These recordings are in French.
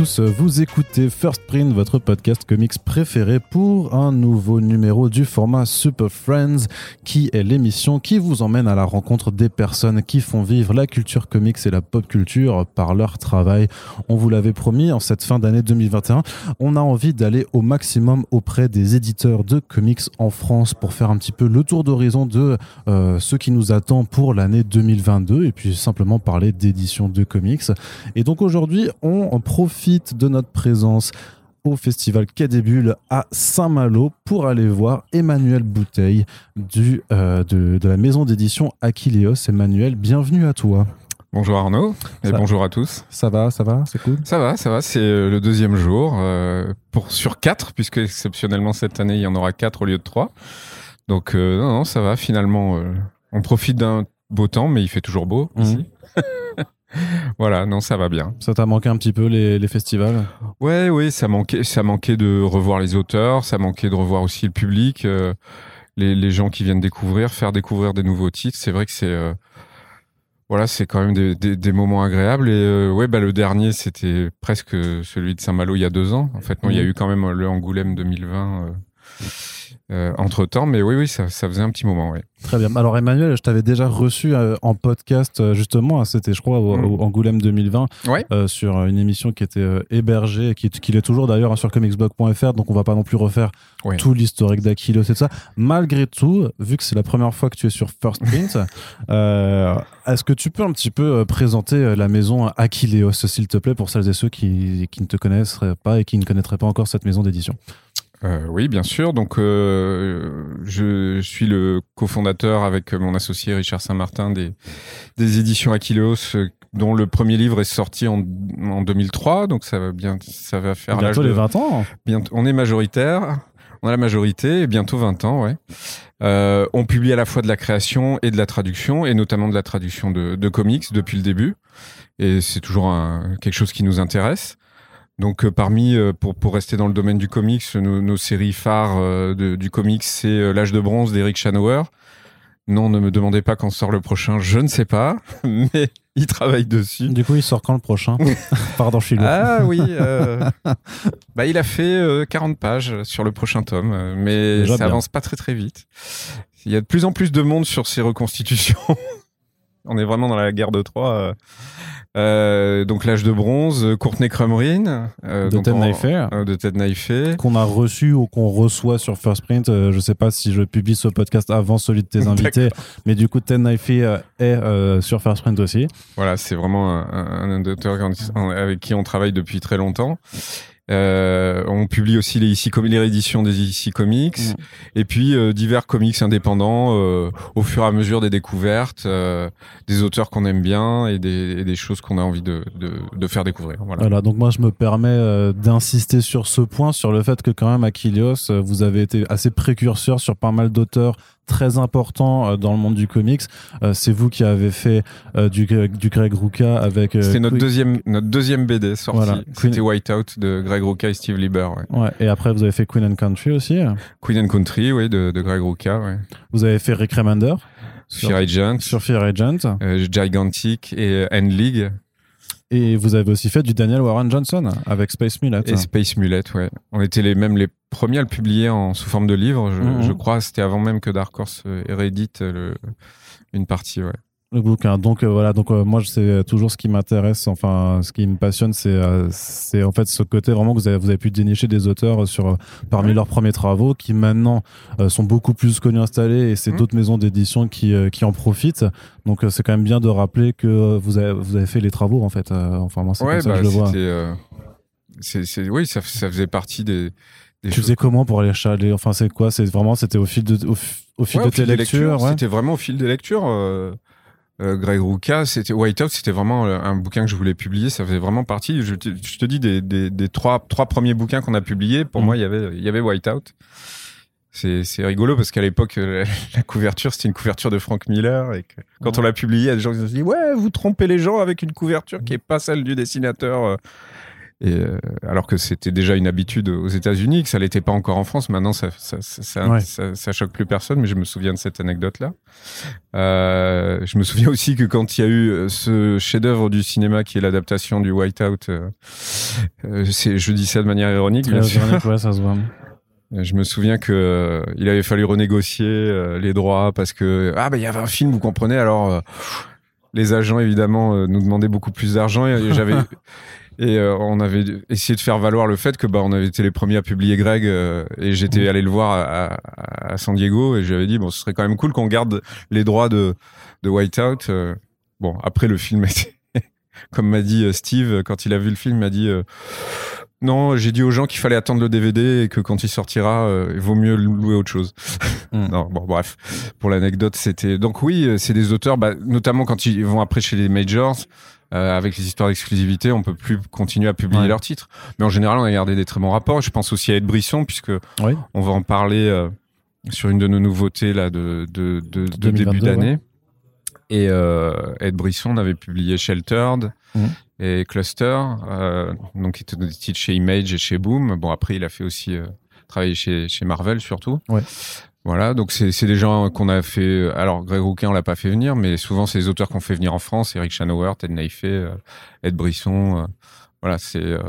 tous, vous écoutez First Print, votre podcast comics préféré pour un nouveau numéro du format Super Friends, qui est l'émission qui vous emmène à la rencontre des personnes qui font vivre la culture comics et la pop culture par leur travail. On vous l'avait promis, en cette fin d'année 2021, on a envie d'aller au maximum auprès des éditeurs de comics en France pour faire un petit peu le tour d'horizon de euh, ce qui nous attend pour l'année 2022 et puis simplement parler d'édition de comics. Et donc aujourd'hui, on on profite de notre présence au festival Quai des Bulles à Saint-Malo pour aller voir Emmanuel Bouteille du, euh, de, la maison d'édition Aquileos. Emmanuel, bienvenue à toi. Bonjour Arnaud et bonjour à tous. Ça va, ça va, c'est cool? Ça va, ça va. C'est euh, le deuxième jour euh, pour sur quatre, puisque exceptionnellement cette année il y en aura quatre au lieu de trois. Donc non, non, ça va. Finalement, on profite d'un beau temps, mais il fait toujours beau mhm. ici. voilà, non, ça va bien. Ça t'a manqué un petit peu les, festivals? Ouais, oui, ça manquait, ça manquait de revoir les auteurs, ça manquait de revoir aussi le public, euh, les, gens qui viennent découvrir, faire découvrir des nouveaux titres. C'est vrai que c'est euh, voilà, c'est quand même des, moments agréables. Et euh, ouais, bah le dernier, c'était presque celui de Saint-Malo il y a deux ans. En fait, non, il y a eu quand même le Angoulême 2020 euh, entre temps, mais oui, oui, ça, ça, faisait un petit moment, oui. Très bien. Alors, Emmanuel, je t'avais déjà reçu euh, en podcast, euh, justement, hein, c'était, je crois, au, mm. Angoulême 2020, sur une émission qui était hébergée, qui, qui est toujours d'ailleurs hein, sur comicsblog.fr, donc on va pas non plus refaire tout l'historique d'Aquilos et tout ça. Malgré tout, vu que c'est la première fois que tu es sur First Print, est-ce que tu peux un petit peu présenter la maison Aquileos, s'il te plaît, pour celles et ceux qui, qui ne te connaisseraient pas et qui ne connaîtraient pas encore cette maison d'édition? Euh, oui, bien sûr. Donc, euh, je suis le cofondateur avec mon associé Richard Saint-Martin des, des éditions Aquileos, euh, dont le premier livre est sorti en, en 2003. Donc, ça va bien, ça va faire bientôt les 20 ans. Bientôt, on est majoritaire. On a la majorité, et bientôt 20 ans, ouais. Euh, on publie à la fois de la création et de la traduction, et notamment de la traduction de, de comics depuis le début. Et c'est toujours un, quelque chose qui nous intéresse. Donc euh, parmi, euh, pour, pour rester dans le domaine du comics, nos, séries phares euh, du comics, c'est L'âge de bronze d'Eric Schanauer. Non, ne me demandez pas quand sort le prochain, je ne sais pas, mais il travaille dessus. Du coup, il sort quand le prochain? Pardon, je suis Ah oui, bah, il a fait 40 pages sur le prochain tome, mais ça avance pas très très vite. Il y a de plus en plus de monde sur ces reconstitutions. On est vraiment dans la guerre de Troie. Euh, donc l'âge de bronze, Courtney Crumrin euh, de, Ted euh, de Ted Naifé qu'on a reçu ou qu'on reçoit sur First Print. je sais pas si je publie ce podcast avant celui de tes invités, mais du coup Ted Naifé est sur First Print aussi. Voilà, c'est vraiment un, un, auteur avec qui on travaille depuis très longtemps. Euh, on publie aussi les ici les rééditions des ici comics mm. et puis euh, divers comics indépendants euh, au fur et à mesure des découvertes, des auteurs qu'on aime bien et des, choses qu'on a envie de, faire découvrir. Voilà. Donc moi je me permets d'insister sur ce point, sur le fait que quand même Aquilios, vous avez été assez précurseur sur pas mal d'auteurs très important euh, dans le monde du comics. Euh, c'est vous qui avez fait euh, du, du Greg Rucka avec. C'était notre deuxième notre deuxième BD sorti. C'était Whiteout de Greg Rucka et Steve Lieber. Ouais. Et après vous avez fait Queen and Country aussi. Queen and Country, oui, de, de Greg Rucka. Ouais. Vous avez fait Rick Remender. Fear Agent. Sur Fear Agent. Gigantic et End League. Et vous avez aussi fait du Daniel Warren Johnson avec Space Mullet. Et Space Mullet, ouais. On était les mêmes les premiers à le publier en sous forme de livre. Je, mhm. je crois c'était avant même que Dark Horse réédite le, une partie, ouais le bouquin. Donc euh, voilà, donc euh, moi c'est toujours ce qui m'intéresse, enfin ce qui me passionne, c'est euh, c'est en fait ce côté vraiment que vous avez, vous avez pu dénicher des auteurs sur parmi leurs premiers travaux qui maintenant sont beaucoup plus connus installés et c'est mmh. d'autres maisons d'édition qui qui en profitent. Donc c'est quand même bien de rappeler que vous avez vous avez fait les travaux en fait. enfin moi c'est comme ça que je le vois. C'est oui, ça, ça faisait partie des tu faisais comment pour aller acheter Enfin, c'est quoi? C'est vraiment, c'était au fil de, au, fil de tes lectures. C'était vraiment au fil des lectures. Euh, Greg Rucka, c'était Whiteout, c'était vraiment euh, un bouquin que je voulais publier. Ça faisait vraiment partie. Je te, je te dis des, des, des, trois trois premiers bouquins qu'on a publiés. Pour mm. moi, il y avait il y avait Whiteout. C'est c'est rigolo parce qu'à l'époque euh, la, couverture c'était une couverture de Frank Miller et que, quand on l'a publié, il y a des gens qui se sont dit ouais vous trompez les gens avec une couverture qui est pas celle du dessinateur. Et euh, alors que c'était déjà une habitude aux États-Unis, que ça l'était pas encore en France. Maintenant, ça ça, ça, Ouais. ça, choque plus personne. Mais je me souviens de cette anecdote-là. Euh, je me souviens aussi que quand il y a eu euh, ce chef-d'œuvre du cinéma qui est l'adaptation du Whiteout, euh, euh, je dis ça de manière ironique, bien sûr. ironique, ouais, ça se voit. Euh, Je me souviens que euh, il avait fallu renégocier euh, les droits parce que ah bah il y avait un film, vous comprenez. Alors euh, les agents évidemment nous demandaient beaucoup plus d'argent et j'avais et euh, on avait essayé de faire valoir le fait que bah on avait été les premiers à publier Greg euh, et j'étais allé le voir à, à, à San Diego et j'avais dit bon ce serait quand même cool qu'on garde les droits de de Whiteout. euh. bon après le film était comme m'a dit euh, Steve quand il a vu le film, il m'a dit euh, non, j'ai dit aux gens qu'il fallait attendre le DVD et que quand il sortira, il vaut mieux louer autre chose. Mm. non, bon, bref. Pour l'anecdote, c'était donc oui, c'est des auteurs, bah, notamment quand ils vont après chez les majors. Euh, avec les histoires d'exclusivité, on peut plus continuer à publier Ouais. leurs titres. Mais en général, on a gardé des très bons rapports. Je pense aussi à Ed Brisson, puisque Oui. on va en parler euh, sur une de nos nouveautés là de, de, de, de 2022, début d'année. Et euh, Ed Brisson avait publié Sheltered Mhm. et Cluster, donc qui étaient des titres chez Image et chez Boom. Bon, après, il a fait aussi travailler chez, chez Marvel surtout. Ouais. Voilà, donc c'est des gens qu'on a fait. Alors Greg Rouquin, on l'a pas fait venir, mais souvent c'est les auteurs qu'on fait venir en France. Eric Chanauer, Ted Naifé, euh, Ed Brisson. euh, voilà, c'est euh,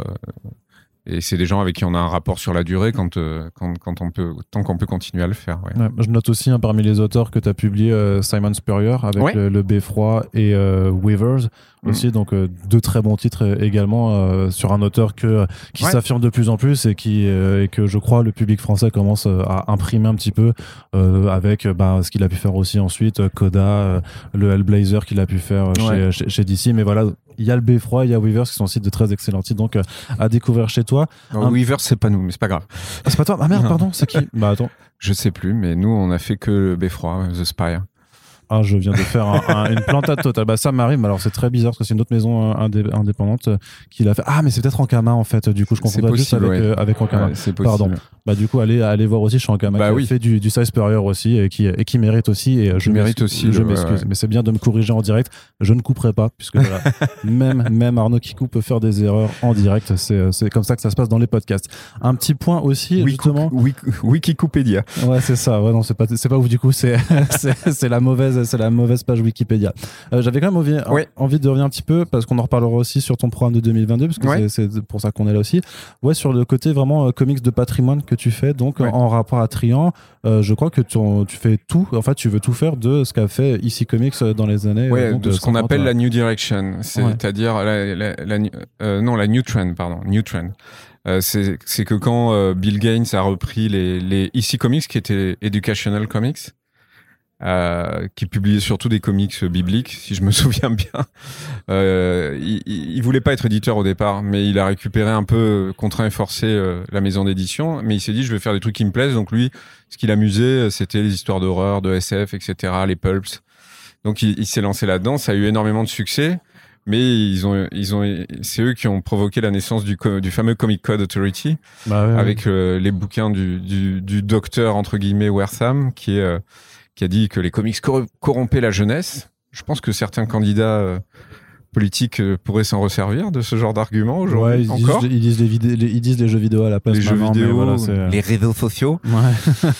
et c'est des gens avec qui on a un rapport sur la durée quand euh, quand, quand on peut tant qu'on peut continuer à le faire. Ouais. Ouais, je note aussi hein, parmi les auteurs que tu as publié euh, Simon Spurrier avec Ouais. le, le Beffroi et euh, Weavers Mm. aussi, donc deux très bons titres également sur un auteur que, qui s'affirme de plus en plus et, qui, et que je crois le public français commence à imprimer un petit peu avec bah, ce qu'il a pu faire aussi ensuite, Coda, le Hellblazer qu'il a pu faire chez, chez, chez DC, mais voilà. Il y a le Beffroi, il y a Weavers qui sont aussi de très excellents titres, donc euh, à découvrir chez toi. Non, Un- Weaver, c'est pas nous, mais c'est pas grave. Ah, c'est pas toi? Ah merde, Non. pardon, c'est qui? Bah attends. Je sais plus, mais nous, on a fait que le Beffroi, The Spire. Ah, je viens de faire un- un- une plantade totale. Bah, ça m'arrive, mais alors c'est très bizarre parce que c'est une autre maison euh, indé- indépendante euh, qui l'a fait. Ah, mais c'est peut-être Ankama en fait. Du coup, je confonds juste avec, ouais. euh, avec Ankama. Ouais, c'est possible. Pardon. Bah, du coup, allez, allez voir aussi chez Ankama Bah qui oui. fait du, du Size Superior aussi et qui, et qui mérite aussi. Et je mérite aussi, Je m'excuse, ouais. mais c'est bien de me corriger en direct. Je ne couperai pas puisque voilà, même, même Arnaud coupe peut faire des erreurs en direct. C'est, comme ça que ça se passe dans les podcasts. Un petit point aussi, justement. Wiki- Wiki- Wikikupédia. Ouais, c'est ça. Ouais, non, c'est pas, pas ouf du coup. C'est la mauvaise, c'est la mauvaise page Wikipédia. Euh, j'avais quand même envie, de revenir un petit peu parce qu'on en reparlera aussi sur ton programme de 2022 parce que c'est, pour ça qu'on est là aussi. Ouais, sur le côté vraiment euh, comics de patrimoine que tu fais, donc en rapport à Trian, euh, je crois que tu, tu fais tout. En fait, tu veux tout faire de ce qu'a fait ici Comics euh, dans les années. Ouais, donc, de ce qu'on 50, appelle la New Direction, c'est-à-dire la, la, la- non la New Trend, pardon, New Trend. Euh, c'est c'est que quand euh, Bill Gaines a repris les, les EC Comics, qui étaient Educational Comics, euh, qui publiait surtout des comics bibliques, si je me souviens bien. Euh, il, il voulait pas être éditeur au départ, mais il a récupéré un peu contraint et forcé euh, la maison d'édition. Mais il s'est dit, je vais faire des trucs qui me plaisent. Donc lui, ce qui l'amusait, c'était les histoires d'horreur, de SF, etc., les pulps. Donc il, il s'est lancé là-dedans. Ça a eu énormément de succès. Mais ils ont, ils ont, c'est eux qui ont provoqué la naissance du, du fameux Comic Code Authority, Bah ouais, ouais. avec euh, les bouquins du, du, du docteur entre guillemets Wertham qui est, euh, qui a dit que les comics cor- corrompaient la jeunesse. Je pense que certains candidats politiques euh, pourraient s'en resservir de ce genre d'argument Ouais, aujourd'hui ils, disent, encore. ils, disent les ils disent les jeux vidéo à la place Les jeux mais vidéo, voilà, les réseaux sociaux. Ouais.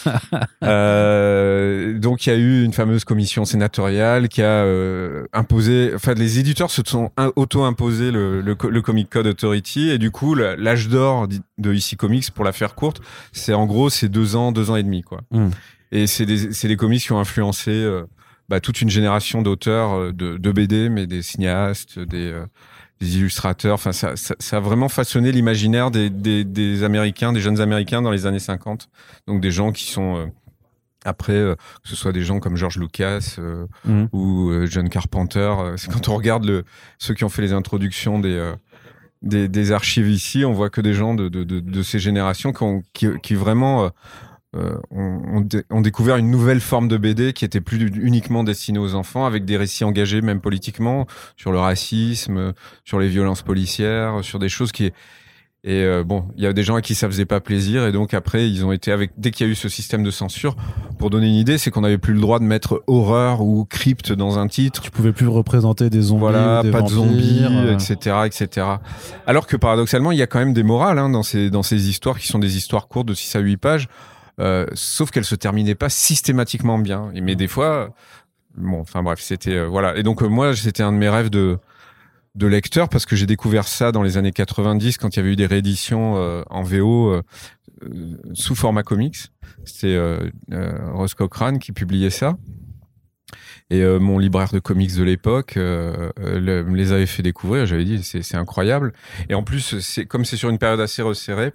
Euh, donc il y a eu une fameuse commission sénatoriale qui a euh, imposé, enfin les éditeurs se sont un- auto-imposé le, le, le Comic Code Authority et du coup l'âge d'or de IC Comics pour la faire courte, c'est en gros c'est deux ans, deux ans et demi quoi. Mm. Et c'est des, c'est des comics qui ont influencé euh, bah, toute une génération d'auteurs euh, de, de BD, mais des cinéastes, des, euh, des illustrateurs. Enfin, ça, ça, ça a vraiment façonné l'imaginaire des, des, des Américains, des jeunes Américains dans les années 50. Donc des gens qui sont euh, après, euh, que ce soit des gens comme George Lucas Mhm. ou John Carpenter. c'est quand on regarde le, ceux qui ont fait les introductions des des, des archives ici, on voit que des gens de, de, de, de ces générations qui, ont, qui, qui vraiment euh, ont, dé- ont découvert une nouvelle forme de BD qui était plus uniquement destinée aux enfants, avec des récits engagés même politiquement sur le racisme, sur les violences policières, sur des choses qui Et euh, bon, il y a des gens à qui ça faisait pas plaisir, et donc après, ils ont été avec. Dès qu'il y a eu ce système de censure, pour donner une idée, c'est qu'on n'avait plus le droit de mettre horreur ou crypte dans un titre. Tu pouvais plus représenter des zombies, Voilà, des pas de zombies, vampires, euh. etc., etc. Alors que paradoxalement, il y a quand même des morales hein, dans ces dans ces histoires qui sont des histoires courtes de 6 à 8 pages, euh, sauf qu'elles se terminaient pas systématiquement bien. Et mais des fois, bon, enfin bref, c'était euh, voilà. Et donc euh, moi, c'était un de mes rêves de de lecteur parce que j'ai découvert ça dans les années 90 quand il y avait eu des rééditions en VO sous format comics. C'était Ross Cochrane qui publiait ça. Et euh, mon libraire de comics de l'époque euh, le- me les avait fait découvrir. J'avais dit c'est incroyable. Et en plus, c'est comme c'est sur une période assez resserrée.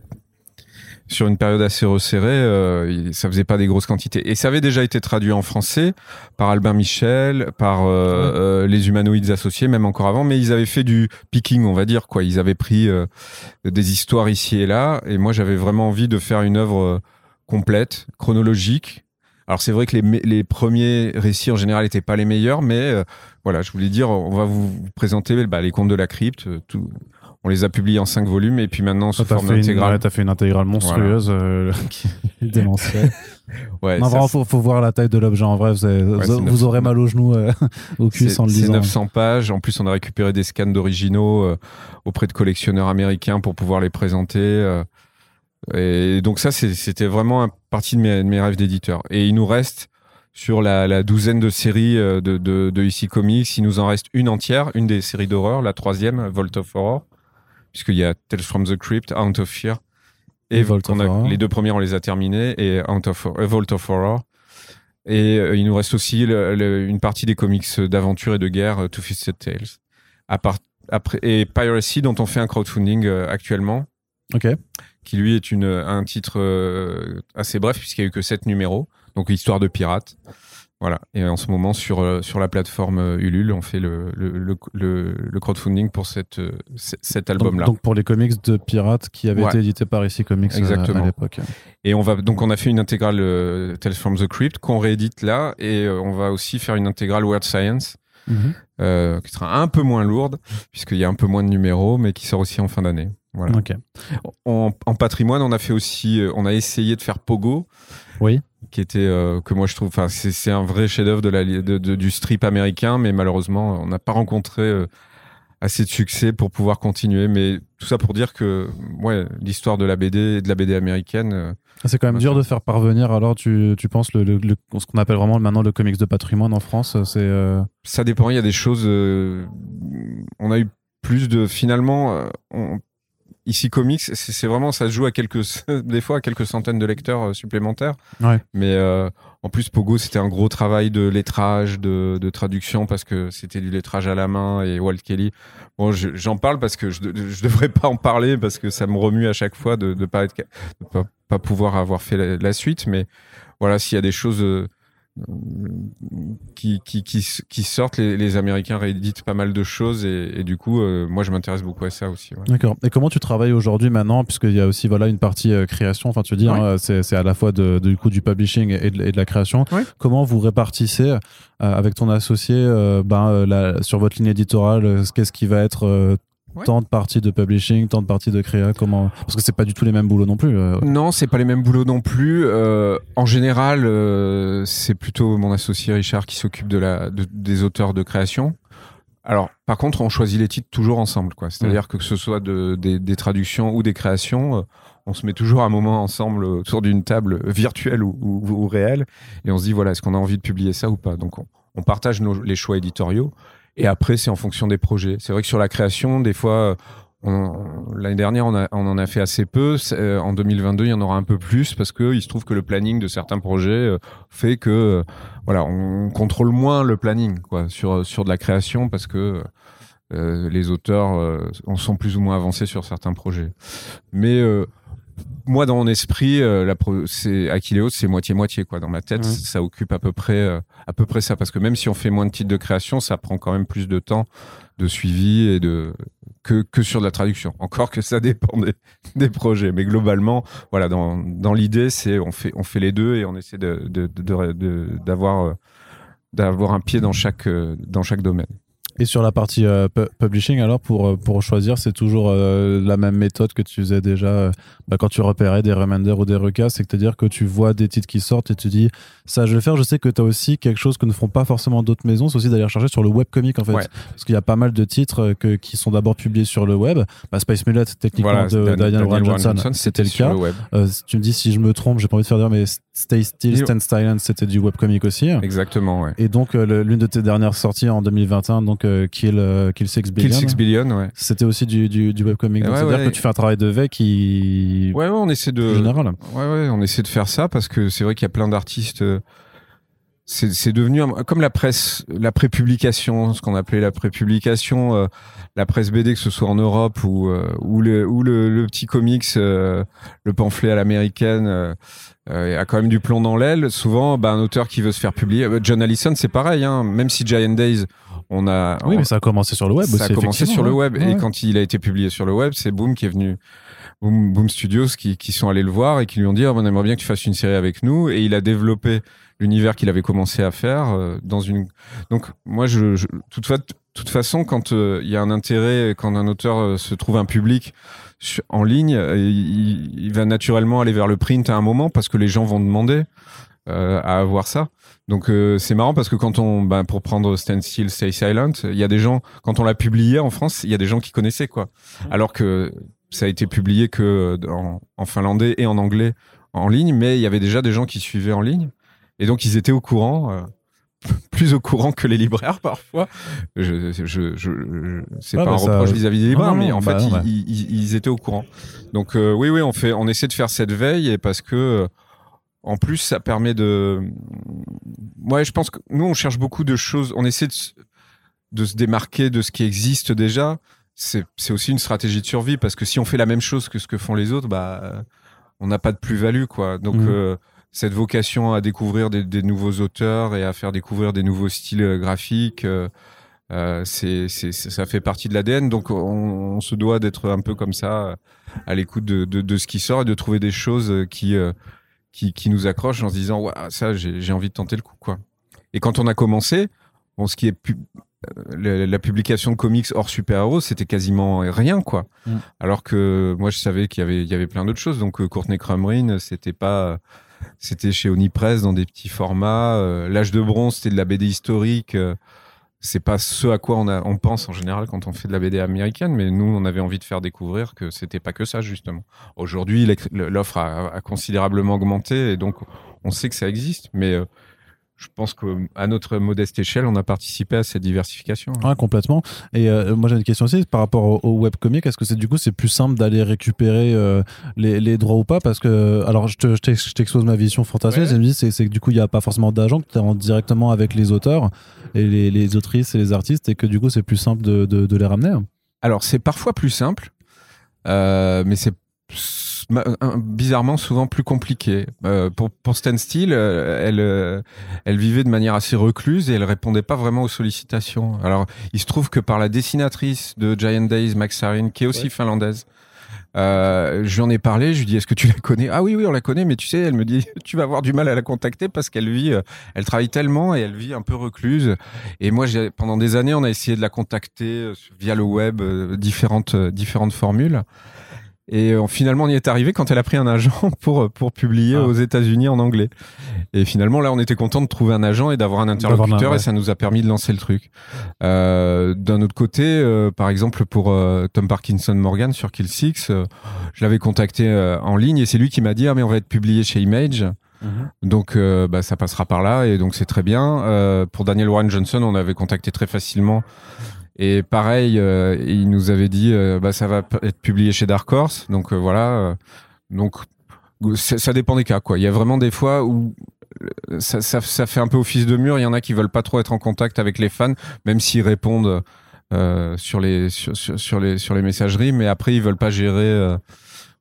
Sur une période assez resserrée, euh, ça faisait pas des grosses quantités. Et ça avait déjà été traduit en français par Albin Michel, par euh, euh, les humanoïdes associés, même encore avant. Mais ils avaient fait du picking, on va dire quoi. Ils avaient pris euh, des histoires ici et là. Et moi, j'avais vraiment envie de faire une œuvre euh, complète, chronologique. Alors c'est vrai que les, les premiers récits en général n'étaient pas les meilleurs, mais euh, voilà, je voulais dire, on va vous, présenter bah, les contes de la crypte. Tout, on les a publiés en cinq volumes et puis maintenant sous T'as forme une, intégrale. ouais, t'as fait une intégrale monstrueuse euh, qui est démentielle. Ouais, non, vraiment, faut, faut voir la taille de l'objet en vrai. Vous, avez- Ouais, vous- c'est vous aurez mal au genou, euh, au cul en le c'est lisant. 900 pages. En plus, on a récupéré des scans d'originaux euh, auprès de collectionneurs américains pour pouvoir les présenter. euh. et donc ça, c'était vraiment un partie de mes, de mes rêves d'éditeur. Et il nous reste sur la, la douzaine de séries euh, de, de, de IC Comics, il nous en reste une entière, une des séries d'horreur, la troisième, Vault of Horror, puisqu'il y a Tales from the Crypt, Haunt of Fear. Et Vault of a- Horror. les deux premières, on les a terminées, et Haunt of, euh, Vault of Horror. Et euh, il nous reste aussi le- le- une partie des comics d'aventure et de guerre, euh, Two Fisted Tales. À part, après, et Piracy, dont on fait un crowdfunding euh, actuellement, Ok. qui lui est une, un titre euh, assez bref, puisqu'il n'y a eu que 7 numéros, donc histoire de pirates. Voilà. Et en ce moment, sur, euh, sur la plateforme euh, Ulule, on fait le, le, le, crowdfunding pour cette, euh, cet album-là. donc pour les comics de pirates qui avaient Ouais. été édités par ici Comics Exactement. à l'époque. Et on va donc on a fait une intégrale Tales from the Crypt qu'on réédite là et on va aussi faire une intégrale Weird Science Mhm. euh, qui sera un peu moins lourde puisqu'il y a un peu moins de numéros mais qui sort aussi en fin d'année. Voilà. Ok. En, en patrimoine, on a fait aussi on a essayé de faire Pogo Oui. qui était euh, que moi je trouve enfin c'est un vrai chef-d'œuvre de la de, de- du strip américain mais malheureusement on n'a pas rencontré euh, assez de succès pour pouvoir continuer mais tout ça pour dire que ouais l'histoire de la BD et de la BD américaine euh, C'est quand même dur de faire parvenir, alors tu, tu penses, le, le- le- ce qu'on appelle vraiment maintenant le comics de patrimoine en France, c'est... Ça dépend, il y a des choses. on a eu plus de. Finalement, on- ici, comics, c'est vraiment. Ça se joue à quelques. Des fois, à quelques centaines de lecteurs euh, supplémentaires. Ouais. Mais euh, en plus, Pogo, c'était un gros travail de lettrage, de, de traduction, parce que c'était du lettrage à la main et Walt Kelly. Bon, je- j'en parle parce que je, je devrais pas en parler, parce que ça me remue à chaque fois de ne pas, être, de pas, pas pouvoir avoir fait la, la suite. Mais voilà, s'il y a des choses. Euh, qui, qui, qui, qui sortent, les, les Américains rééditent pas mal de choses et, et du coup, euh, moi je m'intéresse beaucoup à ça aussi. ouais. D'accord. Et comment tu travailles aujourd'hui maintenant, puisqu'il y a aussi voilà une partie euh, création? Enfin, tu veux dire, Ouais. hein, c'est c'est à la fois de, de- du coup du publishing et de, et de la création. Ouais. Comment vous répartissez euh, avec ton associé euh, ben, euh, la- sur votre ligne éditoriale euh, Qu'est-ce qui va être euh, Ouais. tant de parties de publishing, tant de parties de créa Comment Parce que c'est pas du tout les mêmes boulots non plus. euh. Non, c'est pas les mêmes boulots non plus. Euh, en général, euh, c'est plutôt mon associé Richard qui s'occupe de la de- des auteurs de création. Alors, par contre, on choisit les titres toujours ensemble, quoi. C'est-à-dire que que ce soit de, des, des traductions ou des créations, euh, on se met toujours un moment ensemble autour d'une table virtuelle ou, ou, ou réelle, et on se dit voilà, est-ce qu'on a envie de publier ça ou pas? Donc, on, on partage nos, les choix éditoriaux, et après, c'est en fonction des projets. C'est vrai que sur la création, des fois, l'année dernière, on, en a fait assez peu. Euh, en 2022, il y en aura un peu plus parce que il se trouve que le planning de certains projets euh, fait que euh, voilà, on contrôle moins le planning quoi sur sur de la création parce que euh, les auteurs en sont plus ou moins avancés sur certains projets. Mais moi, dans mon esprit, euh, la pro- c'est Aquileos, c'est moitié moitié quoi. Dans ma tête, ça occupe à peu près euh, à peu près ça parce que même si on fait moins de titres de création, ça prend quand même plus de temps de suivi et de que, que sur de la traduction. Encore que ça dépend des, des projets, mais globalement, voilà, dans, dans l'idée, c'est on fait on fait les deux et on essaie de de- de- de- de- d'avoir euh, d'avoir un pied dans chaque euh, dans chaque domaine. Et sur la partie euh, pu- publishing, alors pour, euh, pour choisir, c'est toujours euh, la même méthode que tu faisais déjà euh, bah, quand tu repérais des reminders ou des recasts, c'est-à-dire que tu vois des titres qui sortent et tu dis ça je vais faire. Je sais que tu as aussi quelque chose que ne font pas forcément d'autres maisons, c'est aussi d'aller rechercher sur le webcomic en fait. Ouais. Parce qu'il y a pas mal de titres que, qui sont d'abord publiés sur le web. Bah, Space Mullet, techniquement, Voilà, de Dan- Daniel, Warren Johnson, c'était le cas. le. Euh, tu me dis si je me trompe, j'ai pas envie de faire dire, mais Stay Still, Stand Silent, c'était du webcomic aussi. Exactement, ouais. Et donc, l'une de tes dernières sorties en 2021, donc euh, Kill, euh, Kill 6 Billion, Kill 6 Billion, ouais. c'était aussi du, du, du webcomic. Ouais, c'est-à-dire ouais. que tu fais un travail de veille qui Ouais, ouais, on essaie de. général. Ouais, ouais, on essaie de faire ça parce que c'est vrai qu'il y a plein d'artistes. C'est devenu comme la presse, la prépublication, ce qu'on appelait la prépublication, euh, la presse BD, que ce soit en Europe ou euh, ou le ou le, le petit comics, euh, le pamphlet à l'américaine, euh, euh, a quand même du plomb dans l'aile. Souvent, bah, un auteur qui veut se faire publier, euh, John Allison, c'est pareil. Hein, même si Giant Days, on a Oui, on- mais ça a commencé sur le web ça aussi. a commencé sur le web. Ouais, Et quand il a été publié sur le web, c'est Boom qui est venu, Boom, Boom Studios, qui, qui sont allés le voir et qui lui ont dit Ah, on aimerait bien que tu fasses une série avec nous. Et il a développé l'univers qu'il avait commencé à faire euh, dans une. Donc, moi, je, je toute, fa- toute façon, quand euh, il y a un intérêt, quand un auteur euh, se trouve un public en ligne, euh, il, il va naturellement aller vers le print à un moment parce que les gens vont demander euh, à avoir ça. Donc euh, c'est marrant parce que quand on, ben, pour prendre Stand Still, Stay Silent, il y a des gens, quand on l'a publié en France, il y a des gens qui connaissaient quoi. Alors que ça a été publié que en, en finlandais et en anglais en ligne, mais il y avait déjà des gens qui suivaient en ligne. Et donc ils étaient au courant, euh, plus au courant que les libraires parfois. Je, je, je, je- c'est Ah, pas bah, un ça- reproche vis-à-vis des libraires, Non, mais en bah, fait non, bah. ils, ils- ils étaient au courant. Donc euh, oui, oui, on fait, on essaie de faire cette veille et parce que euh, en plus ça permet de, ouais, je pense que nous on cherche beaucoup de choses, on essaie de se démarquer de ce qui existe déjà. C'est aussi une stratégie de survie parce que si on fait la même chose que ce que font les autres, bah euh, on n'a pas de plus-value quoi. Donc Mhm. euh, cette vocation à découvrir des, des nouveaux auteurs et à faire découvrir des nouveaux styles euh, graphiques. euh, euh, c'est, ça fait partie de l'ADN, donc on, on se doit d'être un peu comme ça, à l'écoute de, de, de ce qui sort et de trouver des choses qui, qui, qui nous accrochent en se disant, ouais, ça, j'ai, envie de tenter le coup, quoi. Et quand on a commencé, bon, ce qui est pu- la, publication de comics hors super-héros, c'était quasiment rien, quoi. Mm. Alors que moi, je savais qu'il y avait, il y avait plein d'autres choses. Donc, euh, Courtney Crumrin, c'était pas, c'était chez Onipress dans des petits formats. Euh, L'âge de bronze, c'était de la BD historique. euh, c'est pas ce à quoi on, a, on pense en général quand on fait de la BD américaine, mais nous, on avait envie de faire découvrir que c'était pas que ça, justement. Aujourd'hui, l'offre a, a considérablement augmenté et donc on sait que ça existe, mais je pense qu'à notre modeste échelle, on a participé à cette diversification. Ouais, complètement. Et euh, moi j'ai une question aussi par rapport au, au webcomic. Est-ce que c'est du coup c'est plus simple d'aller récupérer euh, les, les droits ou pas? Parce que alors je te- je t'expose ma vision fantasmeuse. Ouais. c'est c'est que du coup il n'y a pas forcément d'agent tu es en directement avec les auteurs et les, les autrices et les artistes et que du coup c'est plus simple de, de, de les ramener. Alors, c'est parfois plus simple, euh, mais c'est bizarrement souvent plus compliqué. Euh, pour, pour Stan Steele, euh, elle, euh, elle vivait de manière assez recluse et elle répondait pas vraiment aux sollicitations. Alors, il se trouve que par la dessinatrice de Giant Days, Max Sarin, qui est aussi Ouais. finlandaise, euh, je lui en ai parlé, je lui dis est-ce que tu la connais? Ah oui oui on la connaît mais tu sais elle me dit tu vas avoir du mal à la contacter parce qu'elle vit elle travaille tellement et elle vit un peu recluse et moi pendant des années on a essayé de la contacter via le web différentes différentes formules et euh, finalement on y est arrivé quand elle a pris un agent pour euh, pour publier Ah. aux États-Unis en anglais et finalement là on était content de trouver un agent et d'avoir un interlocuteur ouais. et ça nous a permis de lancer le truc euh, d'un autre côté, euh, par exemple pour euh, Tom Parkinson Morgan sur Kill Six, euh, je l'avais contacté euh, en ligne et c'est lui qui m'a dit ah mais on va être publié chez Image, donc euh, bah, ça passera par là et donc c'est très bien. Euh, pour Daniel Warren Johnson, on avait contacté très facilement et pareil, euh, il nous avait dit euh, bah ça va être publié chez Dark Horse, donc euh, voilà, euh, donc ça, dépend des cas quoi. Il y a vraiment des fois où euh, ça, ça, ça fait un peu office de mur. Il y en a qui veulent pas trop être en contact avec les fans, même s'ils répondent euh, sur les sur, sur, les sur les messageries, mais après ils veulent pas gérer.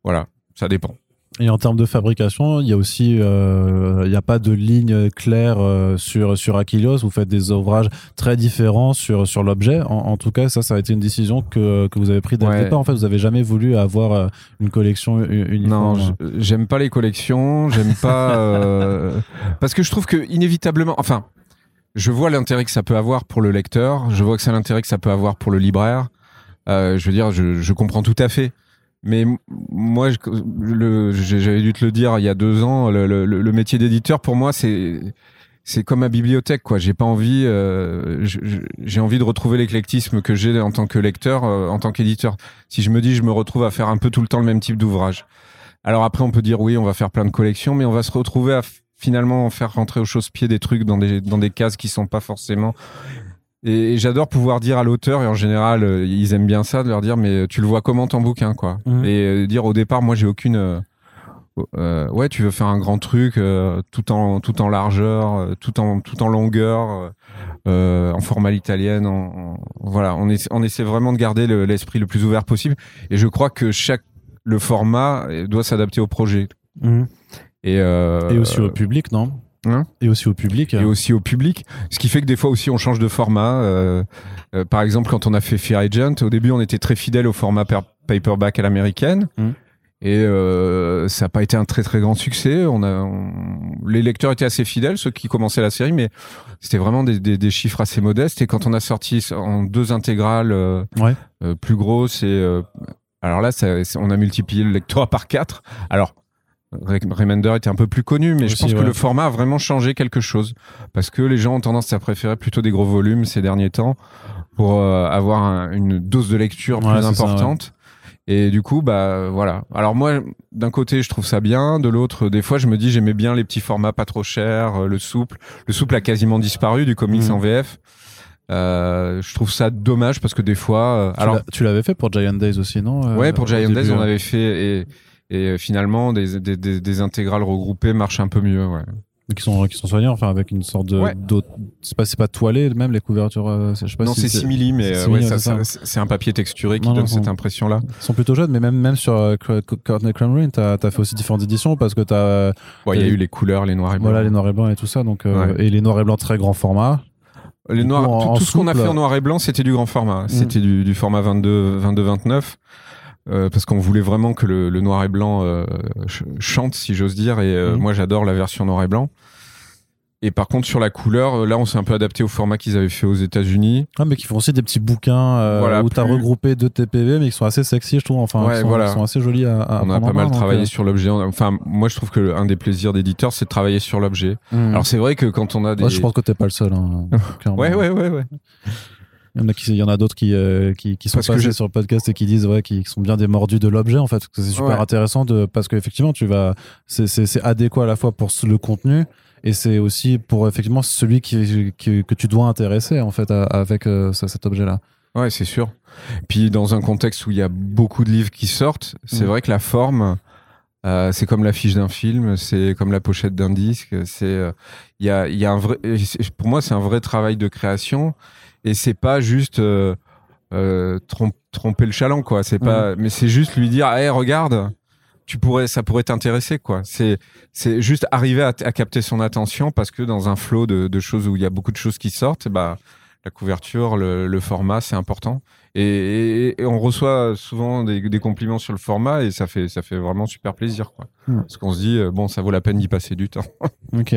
voilà, ça dépend. Et en termes de fabrication, il y a aussi, euh, il n'y a pas de ligne claire euh, sur sur Aquilos. Vous faites des ouvrages très différents sur sur l'objet. En, en tout cas, ça, ça a été une décision que, que vous avez prise dès le Ouais. départ. En fait, vous avez jamais voulu avoir euh, une collection uniforme. Non, j'aime pas les collections, j'aime pas euh, parce que je trouve que inévitablement, enfin, je vois l'intérêt que ça peut avoir pour le lecteur, je vois que c'est l'intérêt que ça peut avoir pour le libraire. Euh, je veux dire, je, je, comprends tout à fait. Mais moi, j'avais dû te le dire il y a deux ans, le, métier d'éditeur, pour moi, c'est c'est comme ma bibliothèque, quoi. J'ai pas envie, euh, j'ai envie de retrouver l'éclectisme que j'ai en tant que lecteur, euh, en tant qu'éditeur. Si je me dis, je me retrouve à faire un peu tout le temps le même type d'ouvrage. Alors après, on peut dire oui, on va faire plein de collections, mais on va se retrouver à finalement faire rentrer au chausse-pied des trucs dans des dans des cases qui sont pas forcément. Et, j'adore pouvoir dire à l'auteur et en général, euh, ils aiment bien ça de leur dire, mais tu le vois comment ton bouquin, quoi. Mmh. Et dire au départ, moi, j'ai aucune euh, ouais, tu veux faire un grand truc euh, tout en tout en largeur, euh, tout en tout en longueur, euh, en format italienne. En, voilà, on, essaie, on essaie vraiment de garder l'esprit le, plus ouvert possible. Et je crois que chaque le format doit s'adapter au projet. Mmh. Et, et aussi au public, non? Hein et aussi au public. Et aussi au public. Ce qui fait que des fois aussi on change de format. Euh, euh, par exemple, quand on a fait Fear Agent, au début on était très fidèle au format paperback à l'américaine. Mmh. Et euh, ça n'a pas été un très très grand succès. On a, les lecteurs étaient assez fidèles, ceux qui commençaient la série, mais c'était vraiment des, des, des, chiffres assez modestes. Et quand on a sorti en deux intégrales euh, euh, plus grosses, et euh, alors là, ça, on a multiplié le lectorat par quatre. Alors Remender était un peu plus connu, mais je pense que le format a vraiment changé quelque chose parce que les gens ont tendance à préférer plutôt des gros volumes ces derniers temps pour avoir une dose de lecture plus importante. Et du coup, bah voilà. Alors moi, d'un côté, je trouve ça bien, de l'autre, des fois, je me dis, j'aimais bien les petits formats pas trop chers, euh, le souple. Le souple a quasiment disparu du comics mmh. en VF. Euh, je trouve ça dommage parce que des fois. Euh, alors, tu l'avais fait pour Giant Days aussi, non euh, Ouais, pour Giant Days, on avait fait et, et finalement des, des, des, des intégrales regroupées marchent un peu mieux. Ouais qui sont qui sont soignés enfin avec une sorte de c'est pas c'est pas toilé même les couvertures euh, je sais pas non si c'est simili mais ouais, ça, c'est un papier texturé qui donne cette impression là ils sont plutôt jeunes mais même même sur euh, Courtney Crumrin t'as as fait aussi différentes éditions parce que t'as il y a eu les couleurs les noirs et blancs voilà les noirs et blancs et tout ça donc euh, et les noirs et blancs très grand format les noirs, tout, ce qu'on a fait en noir et blanc, c'était du grand format. Mm. C'était du, du, format 22, 22, 29. Euh, parce qu'on voulait vraiment que le, le noir et blanc euh, chante, si j'ose dire. Et euh, mhm. moi, j'adore la version noir et blanc. Et par contre, sur la couleur, là, on s'est un peu adapté au format qu'ils avaient fait aux États-Unis. Ah, mais qui font aussi des petits bouquins voilà, où tu as regroupé deux TPV, mais qui sont assez sexy, je trouve. Enfin, ouais, ils, sont, voilà. ils, sont, assez jolis à, à On a pas mal travaillé sur l'objet. Enfin, moi, je trouve que un des plaisirs d'éditeur, c'est de travailler sur l'objet. Mhm. Alors, c'est vrai que quand on a des. Ouais, je pense que t'es pas le seul. Hein, ouais, ouais, ouais, ouais. Il y en a qui, il y en a d'autres qui, euh, qui, qui, sont parce passés sur le podcast et qui disent ouais, qui, sont bien des mordus de l'objet en fait. C'est super intéressant de parce qu'effectivement tu vas, c'est adéquat à la fois pour le contenu et c'est aussi pour effectivement celui qui, qui, que tu dois intéresser en fait avec euh, cet objet là. Ouais, c'est sûr. Puis dans un contexte où il y a beaucoup de livres qui sortent, c'est mm. vrai que la forme, euh, c'est comme l'affiche d'un film, c'est comme la pochette d'un disque. C'est, euh, il y a, il y a un vrai, pour moi, c'est un vrai travail de création et c'est pas juste euh, euh tromper le chaland quoi. C'est pas mais c'est juste lui dire hey regarde tu pourrais ça pourrait t'intéresser quoi. C'est c'est juste arriver à, à, capter son attention parce que dans un flot de, de, choses où il y a beaucoup de choses qui sortent bah la couverture le, le format c'est important et, et, on reçoit souvent des, des, compliments sur le format et ça fait ça fait vraiment super plaisir quoi. Hmm. parce qu'on se dit euh, bon ça vaut la peine d'y passer du temps. Ok.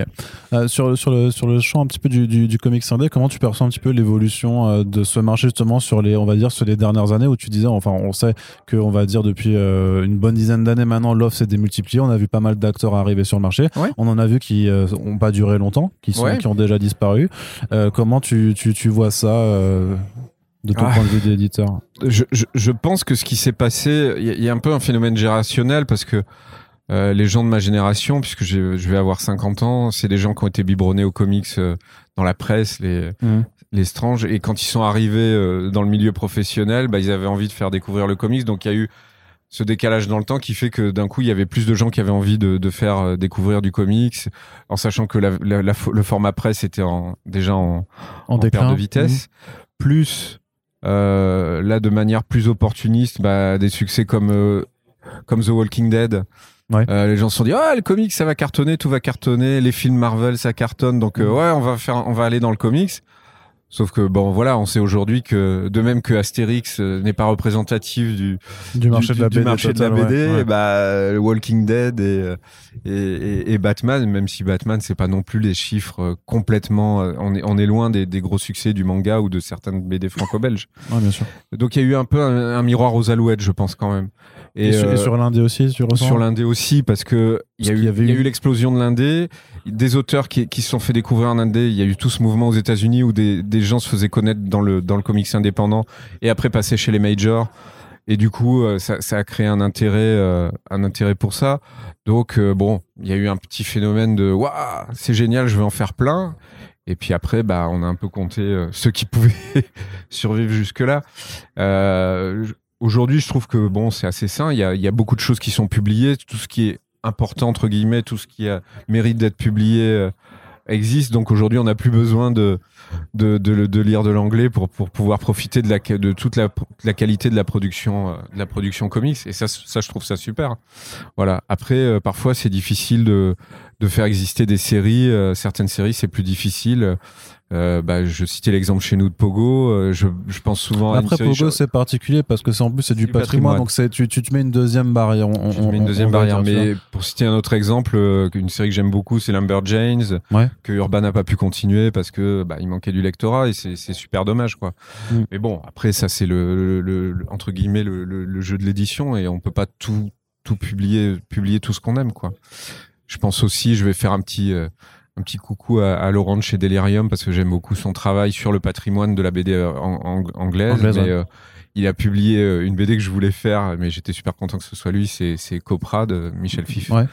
Euh, sur sur le sur le champ un petit peu du, du, du comics indé comment tu perçois un petit peu l'évolution euh, de ce marché justement sur les on va dire sur les dernières années où tu disais enfin on sait que on va dire depuis euh, une bonne dizaine d'années maintenant l'offre s'est démultipliée. On a vu pas mal d'acteurs arriver sur le marché. On en a vu qui euh, ont pas duré longtemps qui sont qui ont déjà disparu. Comment tu, tu tu vois ça de ton ah. point de vue d'éditeur je, je, je, pense que ce qui s'est passé, il y, y, a un peu un phénomène générationnel parce que euh, les gens de ma génération, puisque je vais avoir 50 ans, c'est des gens qui ont été biberonnés aux comics euh, dans la presse, les, mmh. les stranges, et quand ils sont arrivés euh, dans le milieu professionnel, bah, ils avaient envie de faire découvrir le comics, donc il y a eu ce décalage dans le temps qui fait que d'un coup il y avait plus de gens qui avaient envie de, de faire découvrir du comics en sachant que la, la, le format presse était en, déjà en, en, en perte de vitesse mmh. plus euh, là de manière plus opportuniste bah, des succès comme euh, comme The Walking Dead ouais. euh, les gens se sont dit ah le comics ça va cartonner tout va cartonner les films Marvel ça cartonne donc euh, mm. ouais on va faire on va aller dans le comics Sauf que bon, voilà, on sait aujourd'hui que de même que Astérix euh, n'est pas représentatif du du marché de la BD, marché de la total, BD, ouais, ouais. bah Walking Dead et, euh, et, et, et Batman, même si Batman c'est pas non plus les chiffres euh, complètement, on est on est loin des, des gros succès du manga ou de certaines BD franco-belges. Ouais, bien sûr. Donc il y a eu un peu un, un miroir aux alouettes, je pense quand même. Et, sur, et euh, sur l'indé aussi, tu ressens sur l'indé aussi parce que il y y avait eu- l'explosion de l'indé. Des auteurs qui, qui se sont fait découvrir en indé il y a eu tout ce mouvement aux États-Unis où des, des gens se faisaient connaître dans le dans le comics indépendant et après passer chez les majors. Et du coup euh, ça, ça a créé un intérêt euh, un intérêt pour ça. Donc euh, bon il y a eu un petit phénomène de waouh c'est génial je vais en faire plein. Et puis après bah on a un peu compté euh, ceux qui pouvaient survivre jusque là euh, je- Aujourd'hui, je trouve que bon, c'est assez sain. Il y, a, il y a beaucoup de choses qui sont publiées. Tout ce qui est important entre guillemets, tout ce qui a, mérite d'être publié euh, existe. Donc aujourd'hui, on n'a plus besoin de de, de, de lire de l'anglais pour, pour pouvoir profiter de, la, de toute la, la qualité de la production euh, de la production comics. Et ça, ça, je trouve ça super. Voilà. Après, euh, parfois, c'est difficile de de faire exister des séries. Euh, certaines séries, c'est plus difficile. Euh, bah, je citais l'exemple chez nous de Pogo. Euh, je, je pense souvent Après, Pogo, c'est particulier parce que c'est en plus c'est du Du patrimoine, patrimoine. donc c'est tu, tu te mets une deuxième barrière. On, Je on- mets une deuxième barrière. tu Mais pour citer un autre exemple, euh, une série que j'aime beaucoup, c'est Lumberjanes, Ouais. que Urban n'a pas pu continuer parce que bah, il manquait du lectorat et c'est c'est super dommage, quoi. Mm. Mais bon, après ça c'est le, le- le- entre guillemets le, le- le jeu de l'édition et on peut pas tout tout publier publier tout ce qu'on aime, quoi. Je pense aussi, je vais faire un petit euh, un petit coucou à, à Laurent de chez Delirium parce que j'aime beaucoup son travail sur le patrimoine de la BD euh, anglaise. Anglaise, mais, ouais. euh, il a publié euh, une BD que je voulais faire, mais j'étais super content que ce soit lui. C'est c'est Copra de Michel Fif Ouais.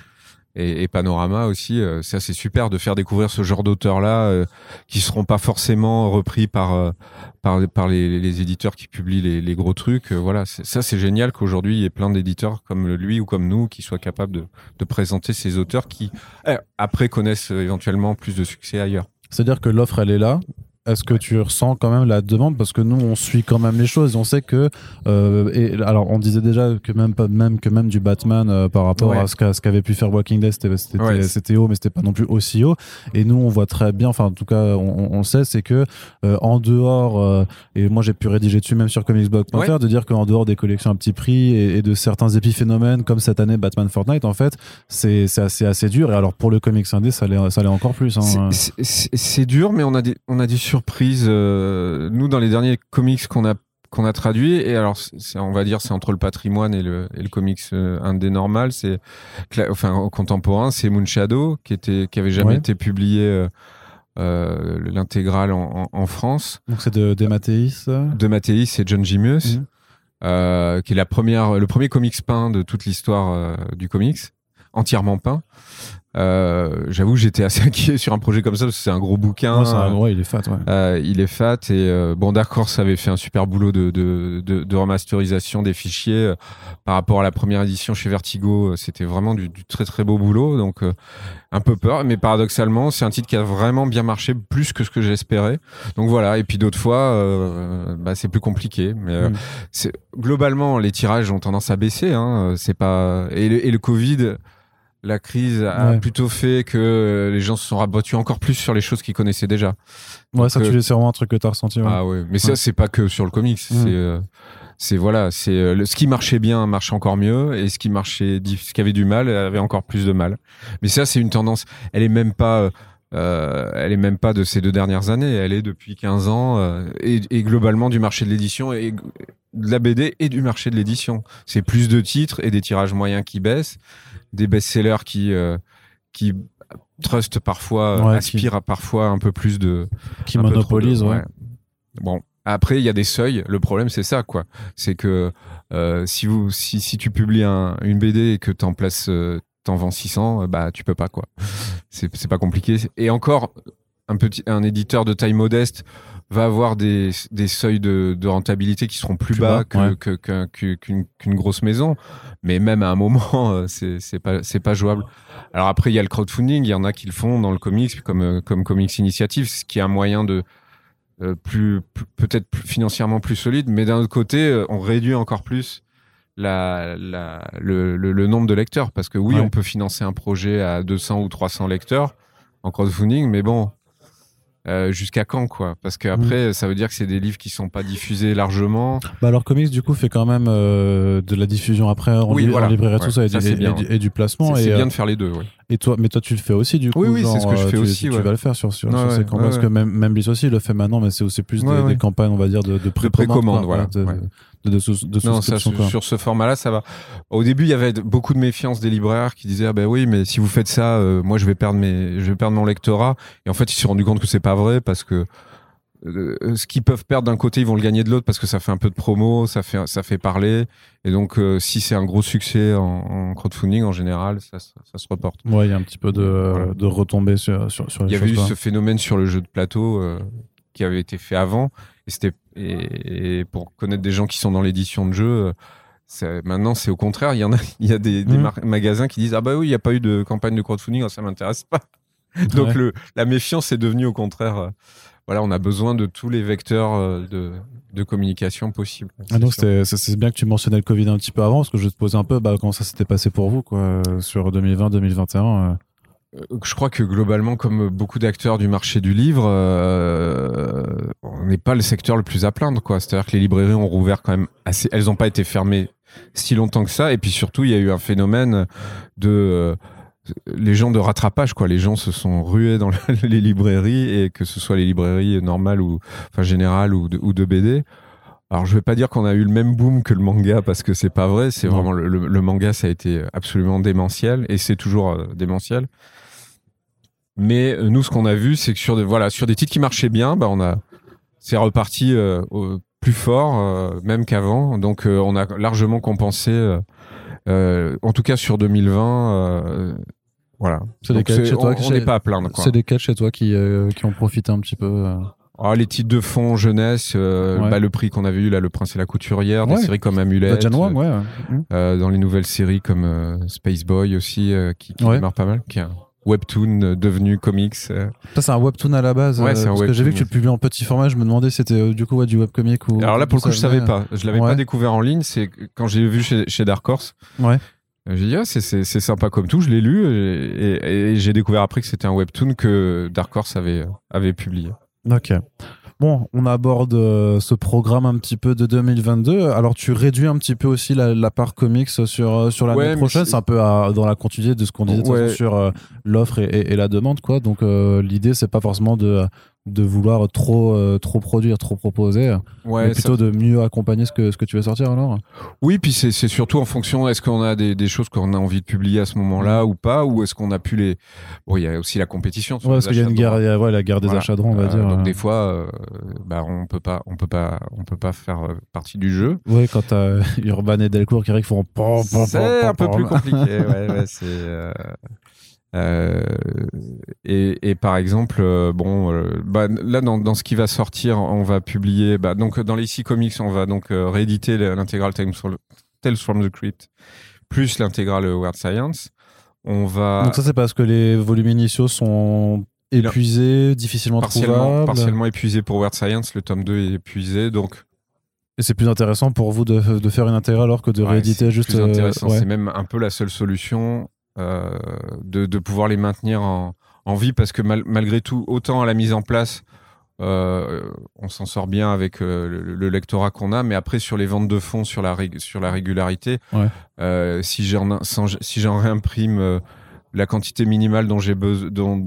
Et, et Panorama aussi. euh, ça, c'est super de faire découvrir ce genre d'auteurs-là euh, qui seront pas forcément repris par euh, par, par les, éditeurs qui publient les, les gros trucs. Euh, voilà, ça, c'est génial qu'aujourd'hui il y ait plein d'éditeurs comme lui ou comme nous qui soient capables de, de présenter ces auteurs qui euh, après connaissent éventuellement plus de succès ailleurs. C'est-à-dire que l'offre, elle est là. Est-ce que tu ressens quand même la demande parce que nous on suit quand même les choses on sait que euh, et alors on disait déjà que même pas même que même du Batman euh, par rapport Ouais. à ce qu'a- ce qu'avait pu faire Walking Dead c'était c'était Ouais. c'était haut mais c'était pas non plus aussi haut et nous on voit très bien enfin en tout cas on, on le sait c'est que euh, en dehors euh, et moi j'ai pu rédiger dessus même sur comicsblog.fr Ouais. de dire qu'en dehors des collections à petit prix et, et de certains épiphénomènes comme cette année Batman Fortnite en fait c'est c'est assez assez dur et alors pour le comics indé ça l'est ça l'est encore plus hein. C'est- dur, mais on a des on a des. Euh, nous, dans les derniers comics qu'on a qu'on a traduits, et alors on va dire c'est entre le patrimoine et le, et le comics euh, indé normal, c'est enfin contemporain, c'est Moonshadow qui était qui avait jamais Ouais. été publié euh, euh, l'intégrale en, France donc c'est de Dematteis de Mathéis et John Gimius, euh, qui est la première, le premier comics peint de toute l'histoire euh, du comics, entièrement peint. Euh, J'avoue, j'étais assez inquiet sur un projet comme ça parce que c'est un gros bouquin. Ouais, ça- ouais, il est fat, ouais. Euh, il est fat et euh, bon, Dark Horse avait fait un super boulot de, de, de, de remasterisation des fichiers par rapport à la première édition chez Vertigo. C'était vraiment du, du très très beau boulot, donc un peu peur, mais paradoxalement, c'est un titre qui a vraiment bien marché, plus que ce que j'espérais. Donc voilà. Et puis d'autres fois, bah, c'est plus compliqué. Mais Mm. globalement, les tirages ont tendance à baisser. Hein, c'est pas et le, et le Covid. La crise a Ouais. plutôt fait que les gens se sont rabattus encore plus sur les choses qu'ils connaissaient déjà. Ouais, Donc, ça, euh, tu c'est vraiment un truc que t'as ressenti. ouais. ah ouais, mais ça Ouais. c'est pas que sur le comics, Mm. c'est euh, c'est voilà, c'est euh, le- ce qui marchait bien marche encore mieux et ce qui marchait ce qui avait du mal avait encore plus de mal. Mais ça c'est une tendance, elle est même pas euh, euh, elle est même pas de ces deux dernières années, elle est depuis 15 ans euh, et, et globalement du marché de l'édition et de la BD et du marché de l'édition. C'est plus de titres et des tirages moyens qui baissent, des best-sellers qui euh, qui trust parfois, Ouais, aspirent à parfois un peu plus de qui monopolise, de- ouais. Bon, après il y a des seuils. Le problème c'est ça quoi. C'est que euh, si vous si, si tu publies un, une BD et que t'en places euh, t'en vends 600, euh, bah tu peux pas quoi. C'est c'est pas compliqué. Et encore un petit un éditeur de taille modeste va avoir des, des seuils de, de rentabilité qui seront plus, Plus bas, bas, que- ouais. que- que- que- qu'une grosse maison. Mais même à un moment, euh, c'est pas pas jouable. Alors après, il y a le crowdfunding. Il y en a qui le font dans le comics, comme euh, comme Comics Initiative, ce qui est un moyen de euh, plus, plus- peut-être financièrement plus solide. Mais d'un autre côté, euh, on réduit encore plus la, la le, le, le nombre de lecteurs parce que oui, Ouais. on peut financer un projet à 200 ou 300 lecteurs en crowdfunding, mais bon. Euh, jusqu'à quand quoi Parce qu'après, ça veut dire que c'est des livres qui sont pas diffusés largement. Bah alors comics du coup fait quand même euh, de la diffusion après en, Oui, li- voilà. en librairie et tout Ouais, ça et, ça, du, et- bien. et du- et du placement C'est euh, bien de faire les deux. Ouais. et toi mais toi tu le fais aussi du coup Oui, oui, c'est ce que je euh, fais tu, aussi, tu ouais. vas le faire sur, sur, Ouais, sur ces ouais, campagnes parce ouais, que même, même Bliss aussi il le fait maintenant mais c'est aussi plus des, Ouais, ouais. des campagnes on va dire de, de précommande quoi, voilà, de, ouais. De, de, sous- de Non, ça, sur, quoi. sur ce format-là, ça va. Au début, il y avait beaucoup de méfiance des libraires qui disaient ah ben oui, mais si vous faites ça, euh, moi je vais perdre mes, je vais perdre mon lectorat. Et en fait, ils se sont rendus compte que c'est pas vrai parce que euh, ce qu'ils peuvent perdre d'un côté, ils vont le gagner de l'autre parce que ça fait un peu de promo, ça fait, ça fait parler. Et donc, euh, si c'est un gros succès en, en crowdfunding, en général, ça, se- ça se reporte. ouais il y a un petit peu de, Voilà. de retombées sur, sur, sur les Il y avait eu ce phénomène sur le jeu de plateau euh, qui avait été fait avant. Et, c'était, et, et pour connaître des gens qui sont dans l'édition de jeux, maintenant c'est au contraire. Il y en a, il y a des, des mar- magasins qui disent Ah bah oui, il n'y a pas eu de campagne de crowdfunding, oh, ça m'intéresse pas. Donc Ouais. le, la méfiance est devenue au contraire. euh, voilà, on a besoin de tous les vecteurs euh, de, de communication possibles. Ah donc C'est bien que tu mentionnais le Covid un petit peu avant parce que je te poser un peu bah, comment ça s'était passé pour vous quoi sur 2020-2021 euh. Euh, Je crois que globalement, comme beaucoup d'acteurs du marché du livre, euh, on n'est pas le secteur le plus à plaindre, quoi. C'est-à-dire que les librairies ont rouvert quand même assez. Elles n'ont pas été fermées si longtemps que ça. Et puis surtout, il y a eu un phénomène de euh, les gens de rattrapage, quoi. Les gens se sont rués dans les librairies et que ce soit les librairies normales ou enfin générales ou de, ou de BD. Alors, je vais pas dire qu'on a eu le même boom que le manga parce que c'est pas vrai. C'est vraiment le, le- le manga, ça a été absolument démentiel et c'est toujours euh, démentiel. Mais euh, nous, ce qu'on a vu, c'est que sur des, voilà, sur des titres qui marchaient bien, bah, on a, c'est reparti euh, plus fort, euh, même qu'avant. Donc, euh, on a largement compensé, euh, euh, en tout cas sur 2020. euh, voilà. C'est lesquels c'est- chez toi on n'est pas à plaindre. C'est lesquels chez toi qui, euh, qui ont profité un petit peu Ah, les titres de fond jeunesse, euh, Ouais. bah, le prix qu'on avait eu là, Le Prince et la Couturière, des Ouais. séries comme Amulette. Wang, ouais. Euh, dans les nouvelles séries comme euh, Space Boy aussi, euh, qui, qui démarre pas mal, qui est un webtoon euh, devenu comics. euh. Ça, c'est un webtoon à la base. Ouais, euh, c'est un parce que j'ai vu que tu le publies en petit format. Je me demandais si c'était euh, du coup ouais, du webcomic ou. Alors là, pour le coup, je savais pas. Je l'avais Ouais. pas découvert en ligne. C'est quand j'ai vu chez, chez Dark Horse. Ouais. euh, J'ai dit, ah, c'est- c'est c'est sympa comme tout. Je l'ai lu et, et- et j'ai découvert après que c'était un webtoon que Dark Horse avait, euh, avait publié. Ok. Bon, on aborde euh, ce programme un petit peu de 2022. Alors, tu réduis un petit peu aussi la, la part comics sur, euh, sur l'année Ouais, prochaine. c'est- un peu à- dans la continuité de ce qu'on disait Ouais. sur euh, l'offre et, et- et la demande. quoi. Donc, euh, l'idée, c'est pas forcément de, de vouloir trop, euh, trop produire, trop proposer, Ouais, mais ça- plutôt de mieux accompagner ce que, ce que tu veux sortir alors? Oui, puis c'est c'est surtout en fonction, est-ce qu'on a des, des choses qu'on a envie de publier à ce moment-là ou pas, ou est-ce qu'on a pu les... Bon, il y a aussi la compétition. sur Ouais, parce qu'il y a une guerre, droits. il y a, ouais, la guerre des Voilà. achats de on va Euh, dire. donc euh. des fois, euh, bah, on peut pas, on peut pas, on peut pas faire partie du jeu. Ouais, quand t'as Urban et Delcourt qui arrivent, font. C'est un peu plus compliqué. ouais, ouais, c'est. Euh, et, et par exemple, euh, bon, euh, bah, là dans, dans ce qui va sortir, on va publier, bah, donc dans les six comics, on va donc rééditer l'intégrale Tales from- the Crypt plus l'intégrale Weird Science. On va Donc, ça, c'est parce que les volumes initiaux sont épuisés, difficilement partiellement, trouvables. partiellement épuisé pour Weird Science. Le tome 2 est épuisé, donc Et c'est plus intéressant pour vous de, de faire une intégrale alors que de Ouais, rééditer c'est juste. plus euh, ouais. C'est même un peu la seule solution de, de pouvoir les maintenir en, en vie parce que mal- malgré tout, autant à la mise en place, euh, on s'en sort bien avec euh, le, le lectorat qu'on a, mais après sur les ventes de fonds, sur la, rég- sur la régularité, Ouais. euh, si j'en si j'en réimprime euh, la quantité minimale dont j'ai besoin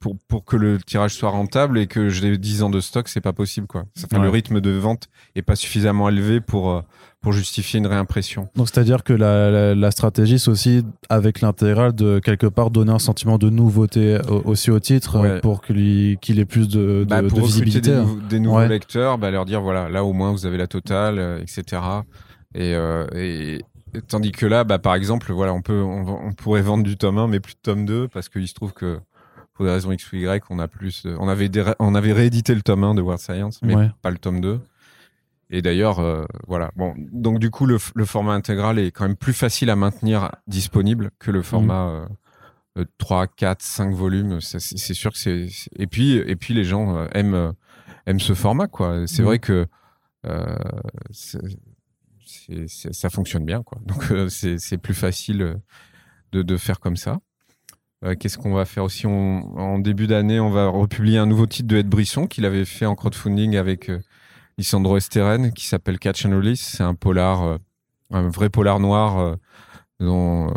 pour, pour que le tirage soit rentable et que j'ai 10 ans de stock, c'est pas possible quoi. Fait Ouais. le rythme de vente est pas suffisamment élevé pour euh, pour justifier une réimpression. Donc c'est-à-dire que la, la, la stratégie, c'est aussi avec l'intégrale de quelque part donner un sentiment de nouveauté au- aussi au titre Ouais. pour qu'il qu'il ait plus de, de, Bah, pour visibilité. des, nouveaux- des nouveaux Ouais. lecteurs, bah, leur dire voilà, là au moins vous avez la totale, euh, etc. Et, euh, et, et tandis que là, bah, par exemple, voilà, on peut, on, on pourrait vendre du tome 1, mais plus de tome 2, parce qu'il se trouve que pour des raisons X ou Y, on a plus, on avait on avait réédité le tome 1 de World Science, mais Ouais. pas le tome 2. Et d'ailleurs, euh, voilà. Bon, donc du coup, le, format intégral est quand même plus facile à maintenir disponible que le format euh, euh, 3, 4, 5 volumes. C'est sûr que c'est. Et puis, et puis les gens euh, aiment, euh, aiment ce format, quoi. C'est Mhm. vrai que euh, ça fonctionne bien, quoi. Donc c'est plus facile de, de faire comme ça. Qu'est-ce qu'on va faire aussi? On- En début d'année, on va republier un nouveau titre de Ed Brisson qu'il avait fait en crowdfunding avec Lissandro Esteren qui s'appelle Catch and Release. C'est un polar, euh, un vrai polar noir euh, dont, euh,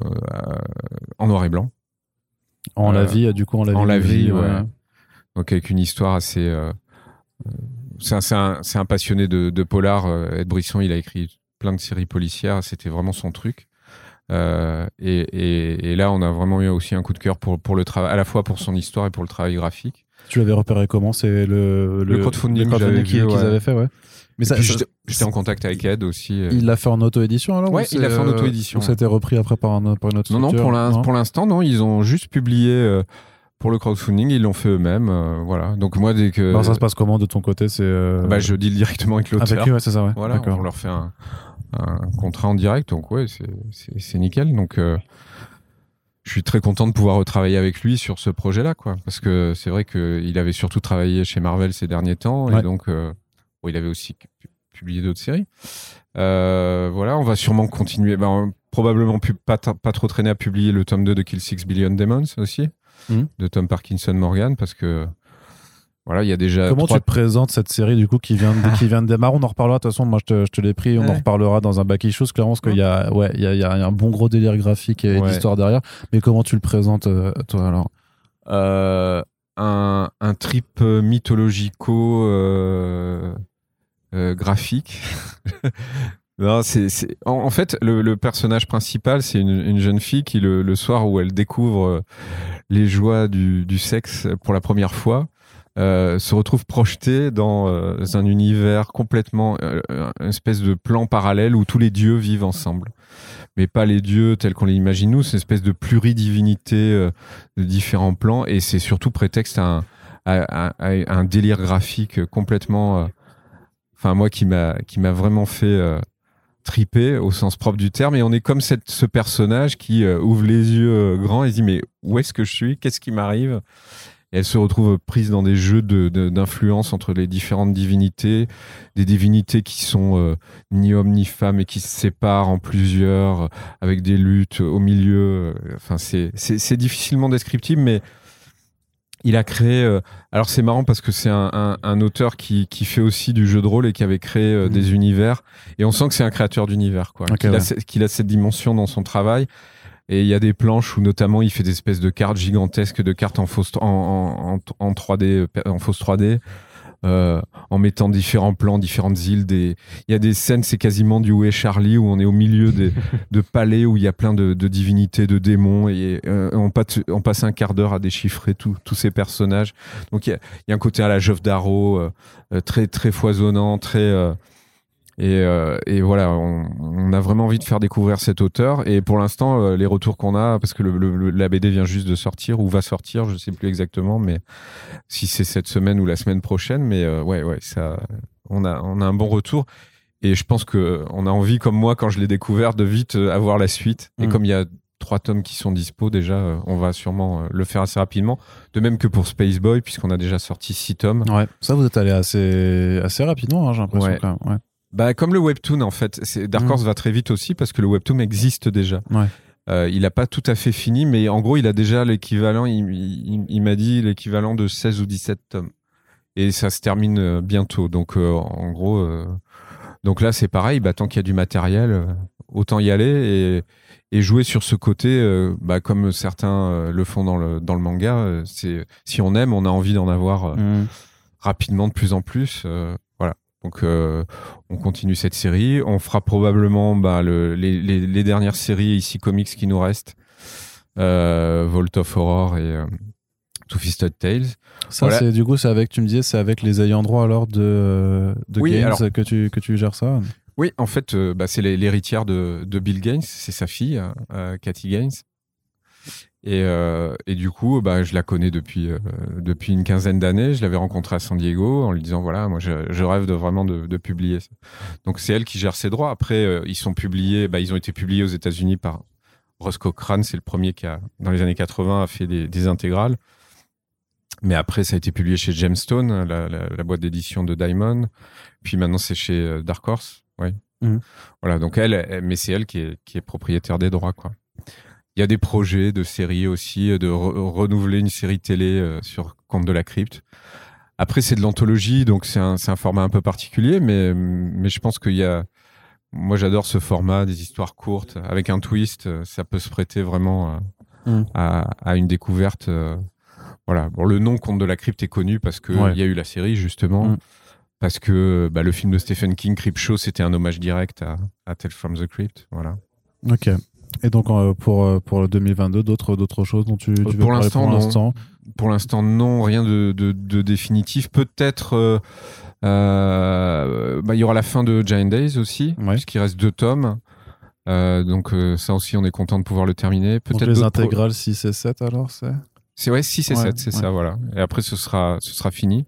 en noir et blanc. Euh, la vit, du coup, on la vit. on la vit, ouais. Donc avec une histoire assez. c'est un, passionné de, de polar. Ed Brisson, il a écrit plein de séries policières. C'était vraiment son truc. Euh, et, et- et là, on a vraiment eu aussi un coup de cœur pour, pour le travail, à la fois pour son histoire et pour le travail graphique. Tu l'avais repéré comment C'est le, Le crowdfunding, le crowdfunding j'avais qu'ils avaient fait, ouais. Mais ça, j'étais en contact avec Ed aussi. euh. il l'a fait en auto-édition alors Ouais, ou il l'a fait en euh, auto-édition, ça a été repris après par, un, par une autre Non, non, structure pour l'in- pour l'instant, non. Ils ont juste publié euh, pour le crowdfunding. Ils l'ont fait eux-mêmes. euh, voilà. Donc moi, dès que Alors ça se passe comment de ton côté C'est euh, bah, je deal directement avec l'auteur. avec ouais, c'est ça, ouais. Voilà, on leur fait un, un contrat en direct, donc ouais, c'est- nickel. Donc, euh, je suis très content de pouvoir retravailler avec lui sur ce projet-là, quoi. Parce que c'est vrai qu'il avait surtout travaillé chez Marvel ces derniers temps, Ouais. et donc euh, bon, il avait aussi pu- publié d'autres séries. Euh, voilà, on va sûrement continuer, ben, probablement pu- pas, trop traîner à publier le tome 2 de Kill Six Billion Demons aussi, Mhm. de Tom Parkinson Morgan, parce que voilà, il y a déjà Comment tu te présentes cette série du coup qui vient de, qui vient de démarrer? On en reparlera. De toute façon, moi je te, je te l'ai pris. On en reparlera dans un back issues clairement parce qu'il y a ouais il y a, il y a un bon gros délire graphique et Ouais. d'histoire derrière. Mais comment tu le présentes euh, toi alors? Euh, un, un trip euh, mythologico euh, euh, graphique. non, c'est, c'est- En, en fait, le, le personnage principal, c'est une, une jeune fille qui, le, le soir où elle découvre les joies du, du sexe pour la première fois, euh, se retrouve projetée dans euh, un univers complètement, euh, une espèce de plan parallèle où tous les dieux vivent ensemble. Mais pas les dieux tels qu'on les imagine nous, c'est une espèce de pluridivinité de différents plans et c'est surtout prétexte à un, délire graphique complètement enfin moi qui m'a vraiment fait triper au sens propre du terme et on est comme cette, ce personnage qui ouvre les yeux grands et se dit mais où est-ce que je suis? Qu'est-ce qui m'arrive? Et elle se retrouve prise dans des jeux de- de- d'influence entre les différentes divinités, des divinités qui sont euh, ni hommes ni femmes et qui se séparent en plusieurs, euh, avec des luttes au milieu. euh, Enfin, c'est difficilement descriptible, mais il a créé. euh, alors c'est marrant parce que c'est un, un- un auteur qui, qui fait aussi du jeu de rôle et qui avait créé euh, Mhm. des univers. Et on sent que c'est un créateur d'univers, quoi. A, qu'il a cette dimension dans son travail. Et il y a des planches où notamment il fait des espèces de cartes gigantesques, de cartes en fausse en, en, en, en 3D, euh, en fausse 3D. euh, en mettant différents plans, différentes îles. Des... Il y a des scènes, c'est quasiment du Où est Charlie, où on est au milieu des, de palais où il y a plein de, de divinités, de démons, et euh, on, passe, on passe un quart d'heure à déchiffrer tous ces personnages. Donc il y a, il y a un côté à la Geoff Darrow, euh, très, très foisonnant, très. Et, euh, et voilà, on, on a vraiment envie de faire découvrir cet auteur. Et pour l'instant, euh, les retours qu'on a, parce que le, le- la BD vient juste de sortir ou va sortir, je sais plus exactement, mais si c'est cette semaine ou la semaine prochaine, mais euh, ouais, ouais, ça, on a, on a un bon retour. Et je pense que on a envie, comme moi, quand je l'ai découvert, de vite euh, avoir la suite. Et Mm. comme il y a trois tomes qui sont dispo déjà, euh, on va sûrement le faire assez rapidement. De même que pour Space Boy, puisqu'on a déjà sorti six tomes. Ouais. Ça vous êtes allé assez assez rapidement, hein, j'ai l'impression Ouais. quand même. Ouais. Bah, comme le webtoon, en fait. Dark Mm. Horse va très vite aussi parce que le webtoon existe déjà. Ouais. Euh, il n'a pas tout à fait fini, mais en gros, il a déjà l'équivalent, il, il- il m'a dit l'équivalent de 16 ou 17 tomes. Et ça se termine euh, bientôt. Donc, euh, en gros, euh, donc là, c'est pareil, bah, tant qu'il y a du matériel, euh, autant y aller et, et jouer sur ce côté, euh, bah, comme certains le font dans le, dans le manga. c'est, si on aime, on a envie d'en avoir Mm. rapidement de plus en plus. Donc euh, on continue cette série. On fera probablement bah, le- les, les- les dernières séries ici comics qui nous restent. Euh, Vault of Horror et euh, Two Fisted Tales. Ça Voilà. c'est du coup c'est avec tu me disais c'est avec les ayants droit alors de de Oui, alors- que tu que tu gères ça? Oui, en fait, euh, bah, c'est l'héritière de, de Bill Gaines, c'est sa fille, euh, Cathy Gaines. Et, euh, et du coup, bah, je la connais depuis, euh, depuis une quinzaine d'années. Je l'avais rencontrée à San Diego en lui disant voilà, moi, je, je rêve de vraiment de, de publier. ça. Donc, c'est elle qui gère ses droits. Après, euh, ils sont publiés, bah, ils ont été publiés aux États-Unis par Ross Cochrane. C'est le premier qui a, dans les années 80, a fait des, des intégrales. Mais après, ça a été publié chez Gemstone, la, la, la boîte d'édition de Diamond. Puis maintenant, c'est chez Dark Horse. Ouais. Mhm. Voilà, donc elle, elle- mais c'est elle qui est, qui est propriétaire des droits, quoi. Il y a des projets de séries aussi, de renouveler une série télé sur Conte de la Crypte. Après, c'est de l'anthologie, donc c'est un, un, format un peu particulier, mais, mais je pense qu'il y a. Moi, j'adore ce format, des histoires courtes, avec un twist. Ça peut se prêter vraiment mm. à, à, une découverte. Voilà. Bon, le nom Conte de la Crypte est connu parce qu'il il y a eu la série, justement. Mm. Parce que bah, le film de Stephen King, Crypt Show, c'était un hommage direct à, à Tales from the Crypt. Voilà. Ok. Et donc euh, pour euh, pour le 2022, d'autres d'autres choses dont tu, tu veux pour l'instant pour l'instant pour l'instant non, rien de, de, de définitif. Peut-être euh, euh, bah, il y aura la fin de Giant Days aussi, ouais. puisqu'il reste deux tomes. Euh, donc ça aussi, on est content de pouvoir le terminer. Peut-être les intégrales 6 et 7 alors c'est? C'est ouais, 6 et 7, c'est ça, voilà. Et après, ce sera, ce sera fini.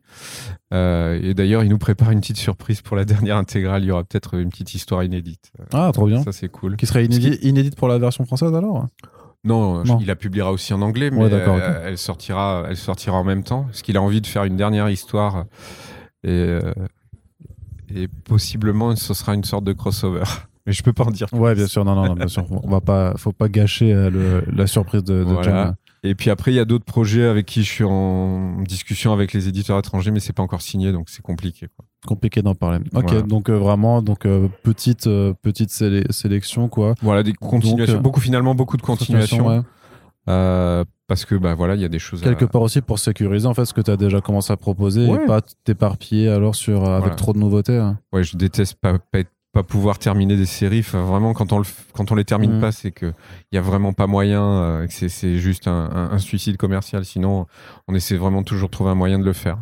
Euh, et d'ailleurs, il nous prépare une petite surprise pour la dernière intégrale. Il y aura peut-être une petite histoire inédite. Ah, trop bien. Ça, c'est cool. Qui serait inédite, inédite pour la version française alors non, il la publiera aussi en anglais, mais euh, elle sortira, elle sortira en même temps, parce qu'il a envie de faire une dernière histoire et, euh, et possiblement ce sera une sorte de crossover. Mais je peux pas en dire. Ouais, bien sûr, non, non, non bien sûr. On va pas, faut pas gâcher le, la surprise de, de voilà. Et puis après, il y a d'autres projets avec qui je suis en discussion avec les éditeurs étrangers, mais c'est pas encore signé, donc c'est compliqué. Quoi. Compliqué d'en parler. Ok, donc euh, vraiment, donc euh, petite euh, petite sélection quoi. Voilà, des continuations, beaucoup finalement beaucoup de continuations. parce que bah voilà, il y a des choses. Quelque part aussi pour sécuriser en fait ce que tu as déjà commencé à proposer et pas t'éparpiller alors sur avec trop de nouveautés. Hein. Ouais, je déteste pas, pas être pas pouvoir terminer des séries. vraiment, quand on, le, quand on les termine mm. pas, c'est qu'il n'y a vraiment pas moyen, euh, que c'est juste un, un, suicide commercial. Sinon, on essaie vraiment toujours de trouver un moyen de le faire.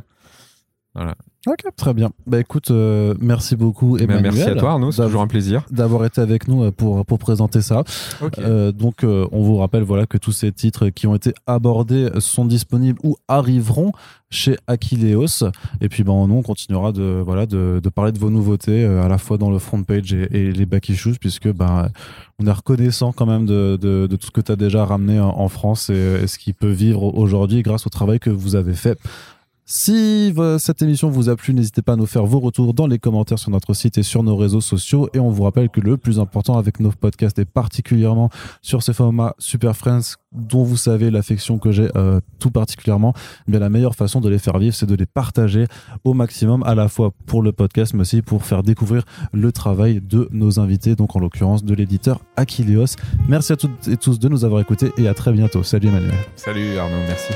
Voilà. Ok, très bien. Bah écoute, euh, merci beaucoup eh Emmanuel. merci à toi Arnaud, c'est toujours un plaisir d'avoir été avec nous euh, pour pour présenter ça. Euh, donc on vous rappelle voilà que tous ces titres qui ont été abordés sont disponibles ou arriveront chez Aquileos. Et puis ben nous on continuera de voilà de, de parler de vos nouveautés à la fois dans le front page et, les back issues puisque ben on est reconnaissant quand même de, de, de tout ce que tu as déjà ramené en, en France et, et ce qui peut vivre aujourd'hui grâce au travail que vous avez fait si cette émission vous a plu, n'hésitez pas à nous faire vos retours dans les commentaires sur notre site et sur nos réseaux sociaux. Et on vous rappelle que le plus important avec nos podcasts et particulièrement sur ce format Super Friends dont vous savez l'affection que j'ai euh, tout particulièrement, eh bien la meilleure façon de les faire vivre, c'est de les partager au maximum, à la fois pour le podcast, mais aussi pour faire découvrir le travail de nos invités, donc en l'occurrence de l'éditeur Aquileos. Merci à toutes et tous de nous avoir écoutés et à très bientôt. Salut Emmanuel. Salut Arnaud, merci.